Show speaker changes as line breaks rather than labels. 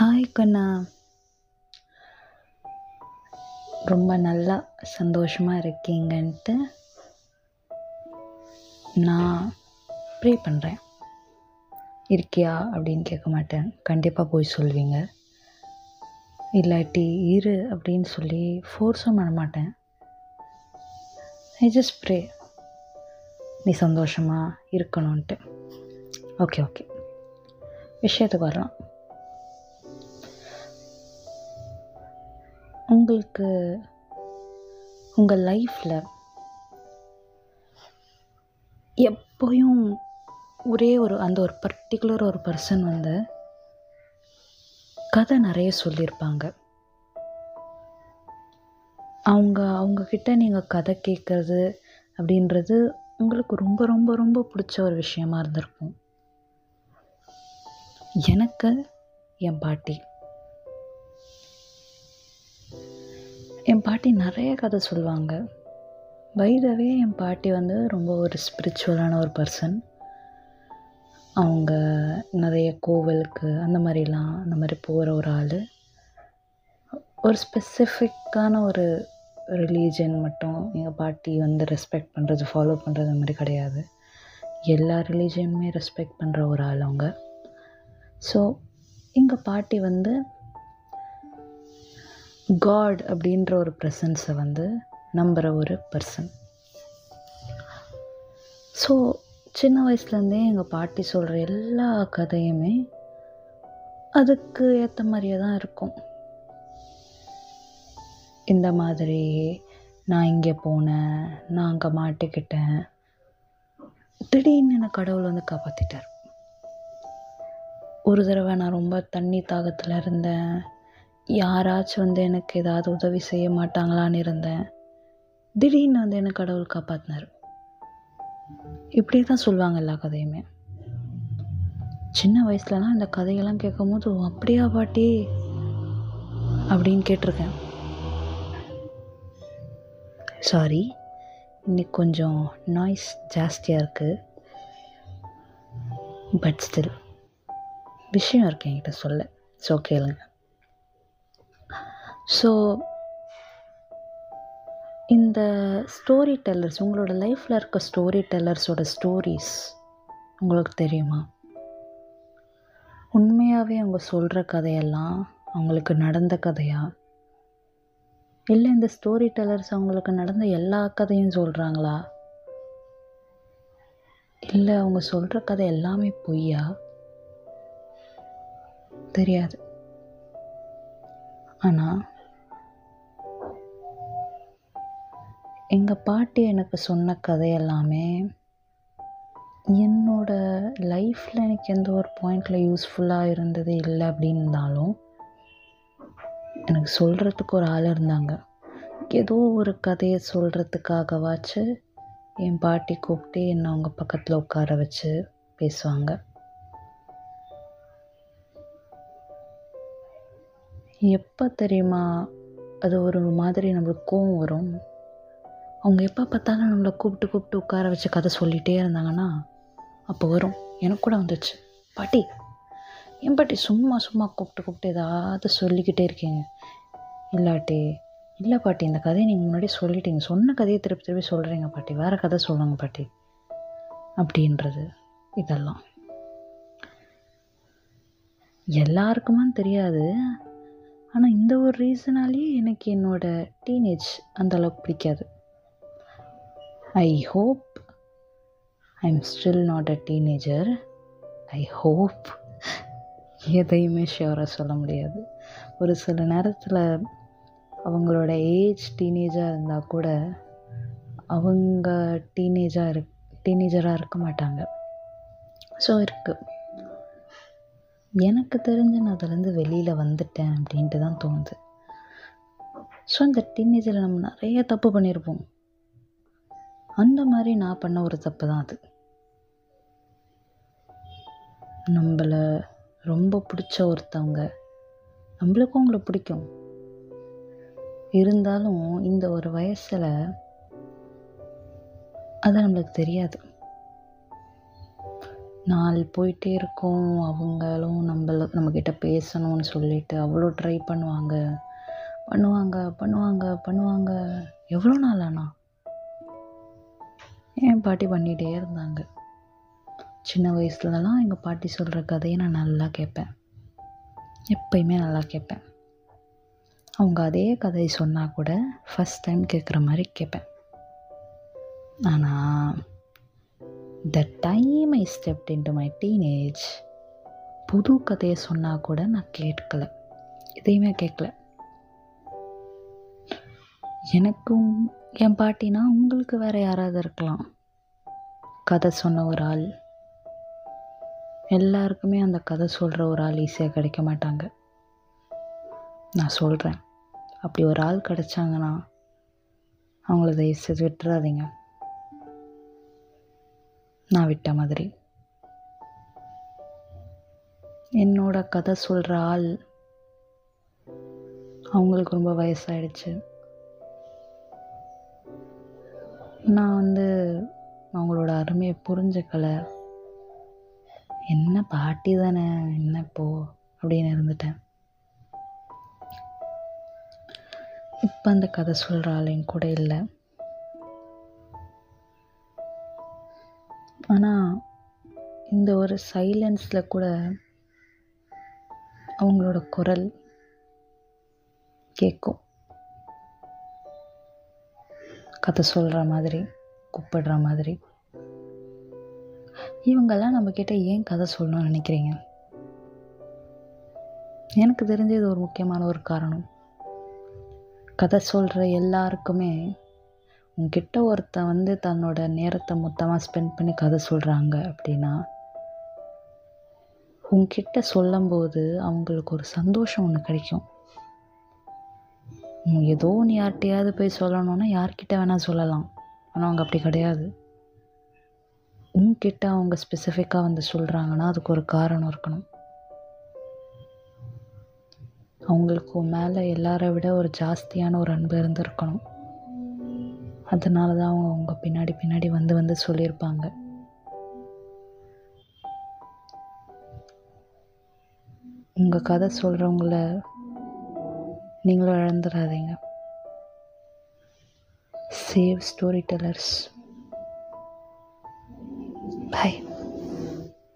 Hi கண்ணா ரொம்ப நல்லா சந்தோஷமாக இருக்கீங்கன்ட்டு நான் ப்ரே பண்ணுறேன் இருக்கியா அப்படின்னு கேட்க மாட்டேன். கண்டிப்பாக போய் சொல்வீங்க. இல்லாட்டி இரு அப்படின்னு சொல்லி ஃபோர்ஸும் பண்ண மாட்டேன். ஐ ஜஸ்ட் ப்ரே நீ சந்தோஷமாக இருக்கணும்ன்ட்டு. ஓகே ஓகே விஷயத்துக்கு வரலாம். உங்களுக்கு உங்கள் லைஃப்பில் எப்போயும் ஒரே ஒரு அந்த ஒரு பர்டிகுலர் ஒரு பர்சன் வந்து கதை நிறைய சொல்லியிருப்பாங்க. அவங்க அவங்கக்கிட்ட நீங்கள் கதை கேட்குறது அப்படின்றது உங்களுக்கு ரொம்ப ரொம்ப ரொம்ப பிடிச்ச ஒரு விஷயமா இருந்திருக்கும். எனக்கு என் பாட்டி. என் பாட்டி நிறைய கதை சொல்லுவாங்க. வைதவே என் பாட்டி வந்து ரொம்ப ஒரு ஸ்பிரிச்சுவலான ஒரு பர்சன் அவங்க நிறைய கோவிலுக்கு அந்த மாதிரிலாம் அந்த மாதிரி போகிற ஒரு ஆள். ஒரு ஸ்பெசிஃபிக்கான ஒரு ரிலீஜன் மட்டும் எங்கள் பாட்டி வந்து ரெஸ்பெக்ட் பண்ணுறது ஃபாலோ பண்ணுறது அந்த மாதிரி கிடையாது. எல்லா ரிலீஜனுமே ரெஸ்பெக்ட் பண்ணுற ஒரு ஆள் அவங்க. ஸோ எங்கள் பாட்டி வந்து காட் அப்படின்ற ஒரு ப்ரெசன்ஸை வந்து நம்புகிற ஒரு பர்சன் ஸோ சின்ன வயசுலேருந்தே எங்கள் பாட்டி சொல்கிற எல்லா கதையுமே அதுக்கு ஏற்ற மாதிரியே தான் இருக்கும். இந்த மாதிரி நான் இங்கே போனேன் நான் அங்கே மாட்டிக்கிட்டேன். திடீர்னு என்னை கடவுள் வந்து காப்பாற்றிட்டார் ஒரு தடவை நான் ரொம்ப தண்ணி தாகத்தில் இருந்தேன். யாராச்சும் வந்து எனக்கு ஏதாவது உதவி செய்ய மாட்டாங்களான்னு இருந்தேன். திடீர்னு வந்து என்னை கடவுள் காப்பாற்றினார் இப்படி தான் சொல்லுவாங்க எல்லா கதையுமே. சின்ன வயசுலலாம் இந்த கதையெல்லாம் கேட்கும் போது அப்படியா பாட்டி? அப்படின்னு கேட்டிருக்கேன். சாரி இன்னைக்கு கொஞ்சம் நாய்ஸ் ஜாஸ்தியாக இருக்குது பட் ஸ்டில் விஷயம் இருக்கு என்கிட்ட சொல்ல. ஸோ கேளுங்க. ஸோ இந்த ஸ்டோரி டெல்லர்ஸ் உங்களோட லைஃப்பில் இருக்க ஸ்டோரி டெல்லர்ஸோட ஸ்டோரிஸ் உங்களுக்கு தெரியுமா? உண்மையாகவே அவங்க சொல்கிற கதையெல்லாம் அவங்களுக்கு நடந்த கதையா? இல்லை இந்த ஸ்டோரி டெல்லர்ஸ் அவங்களுக்கு நடந்த எல்லா கதையும் சொல்கிறாங்களா இல்லை அவங்க சொல்கிற கதை எல்லாமே பொய்யா? தெரியாது. ஆனால் எங்கள் பாட்டி எனக்கு சொன்ன கதை எல்லாமே என்னோட லைஃப்பில் எனக்கு எந்த ஒரு பாயிண்டில் யூஸ்ஃபுல்லாக இருந்தது இல்லை அப்படின்னாலும் எனக்கு சொல்கிறதுக்கு ஒரு ஆள் இருந்தாங்க. ஏதோ ஒரு கதையை சொல்கிறதுக்காகவாச்சு என் பாட்டி கூப்பிட்டு என்னை அவங்க பக்கத்தில் உட்கார வச்சு பேசுவாங்க. எப்போ தெரியுமா? அது ஒரு மாதிரி நம்மளுக்கு கோவம் வரும். அவங்க எப்போ பார்த்தாலும் நம்மளை கூப்பிட்டு கூப்பிட்டு உட்கார வச்சு கதை சொல்லிகிட்டே இருந்தாங்கன்னா அப்போ வரும். எனக்கு கூட வந்துச்சு. பாட்டி என் பாட்டி சும்மா சும்மா கூப்பிட்டு கூப்பிட்டு ஏதாவது சொல்லிக்கிட்டே இருக்கீங்க? இல்லாட்டி இல்லை பாட்டி இந்த கதையை நீங்கள் முன்னாடி சொல்லிட்டீங்க. சொன்ன கதையை திருப்பி திருப்பி சொல்கிறீங்க பாட்டி. வேறு கதை சொல்லுங்க பாட்டி. அப்படின்றது இதெல்லாம். எல்லாருக்குமான்னு தெரியாது. ஆனால் இந்த ஒரு ரீசனாலேயே எனக்கு என்னோட டீனேஜ் அந்தளவுக்கு பிடிக்காது. I hope I am still not a teenager I hope எதையுமே ஷியோராக சொல்ல முடியாது. ஒரு சில நேரத்தில் அவங்களோட ஏஜ் டீனேஜாக இருந்தால் கூட அவங்க டீனேஜாக இருக் டீனேஜராக இருக்க மாட்டாங்க. ஸோ இருக்குது எனக்கு தெரிஞ்சு நான் அதுலேருந்து வெளியில் வந்துட்டேன் அப்படின்ட்டு தான் தோணுது. ஸோ அந்த டீனேஜில் நம்ம நிறைய தப்பு பண்ணியிருப்போம் அந்த மாதிரி நான் பண்ண ஒரு தப்பு தான் அது. நம்மளை ரொம்ப பிடிச்ச ஒருத்தவங்க நம்மளுக்கும் அவங்கள பிடிக்கும். இருந்தாலும் இந்த ஒரு வயசில் அது நம்மளுக்கு தெரியாது. நாள் போயிட்டே இருக்கும் அவங்களும் நம்மள நம்மக்கிட்ட பேசணும்னு சொல்லிட்டு அவ்வளோ ட்ரை பண்ணுவாங்க. பண்ணுவாங்க பண்ணுவாங்க பண்ணுவாங்க. எவ்வளோ நாள் ஆனால் என் பாட்டி பண்ணிகிட்டே இருந்தாங்க. சின்ன வயசுலலாம் எங்கள் பாட்டி சொல்கிற கதையை நான் நல்லா கேட்பேன் எப்பயுமே நல்லா கேட்பேன் அவங்க அதே கதையை சொன்னால் கூட ஃபஸ்ட் டைம் கேட்குற மாதிரி கேட்பேன் ஆனால் the time I stepped into my teenage புது கதையை சொன்னால் கூட நான் கேட்கல. எதையுமே கேட்கல எனக்கும் என் பாட்டினா உங்களுக்கு வேறு யாராவது இருக்கலாம். கதை சொன்ன ஒரு ஆள். எல்லாருக்குமே அந்த கதை சொல்கிற ஒரு ஆள் ஈஸியாக கிடைக்க மாட்டாங்க. நான் சொல்கிறேன் அப்படி ஒரு ஆள் கிடைச்சாங்கன்னா அவங்கள தயவு செய்து விட்டுறாதீங்க. நான் விட்ட மாதிரி. என்னோட கதை சொல்கிற ஆள் அவங்களுக்கு ரொம்ப வயசாயிடுச்சு. நான் வந்து அவங்களோட அருமையை புரிஞ்சுக்கலை. என்ன பாட்டி தானே என்ன இப்போ? அப்படின்னு இருந்துட்டேன். இப்போ அந்த கதை சொல்கிற ஆளையும் கூட இல்லை. ஆனால் இந்த ஒரு சைலன்ஸில் கூட அவங்களோட குரல் கேட்கும் கதை சொல்கிற மாதிரி கூப்பிடுற மாதிரி. இவங்கெல்லாம் நம்மக்கிட்ட ஏன் கதை சொல்லணும்னு நினைக்கிறீங்க? எனக்கு தெரிஞ்ச இது ஒரு முக்கியமான ஒரு காரணம். கதை சொல்கிற எல்லாருக்குமே உங்ககிட்ட ஒருத்தன் வந்து தன்னோட நேரத்தை மொத்தமாக ஸ்பெண்ட் பண்ணி கதை சொல்கிறாங்க அப்படின்னா உங்ககிட்ட சொல்லும்போது அவங்களுக்கு ஒரு சந்தோஷம் ஒன்று கிடைக்கும். ஏதோ ஒன்று யார்கிட்டையாவது போய் சொல்லணுன்னா யார்கிட்ட வேணால் சொல்லலாம். ஆனால் அவங்க அப்படி கிடையாது. உங்ககிட்ட அவங்க ஸ்பெசிஃபிக்காக வந்து சொல்கிறாங்கன்னா அதுக்கு ஒரு காரணம் இருக்கணும். அவங்களுக்கு மேலே எல்லாரை விட ஒரு ஜாஸ்தியான ஒரு அன்பு இருந்திருக்கணும். அதனால தான் அவங்க அவங்க பின்னாடி பின்னாடி வந்து வந்து சொல்லியிருப்பாங்க. உங்கள் கதை சொல்கிறவங்கள நீங்களும் இழந்துடாதீங்க. Save story tellers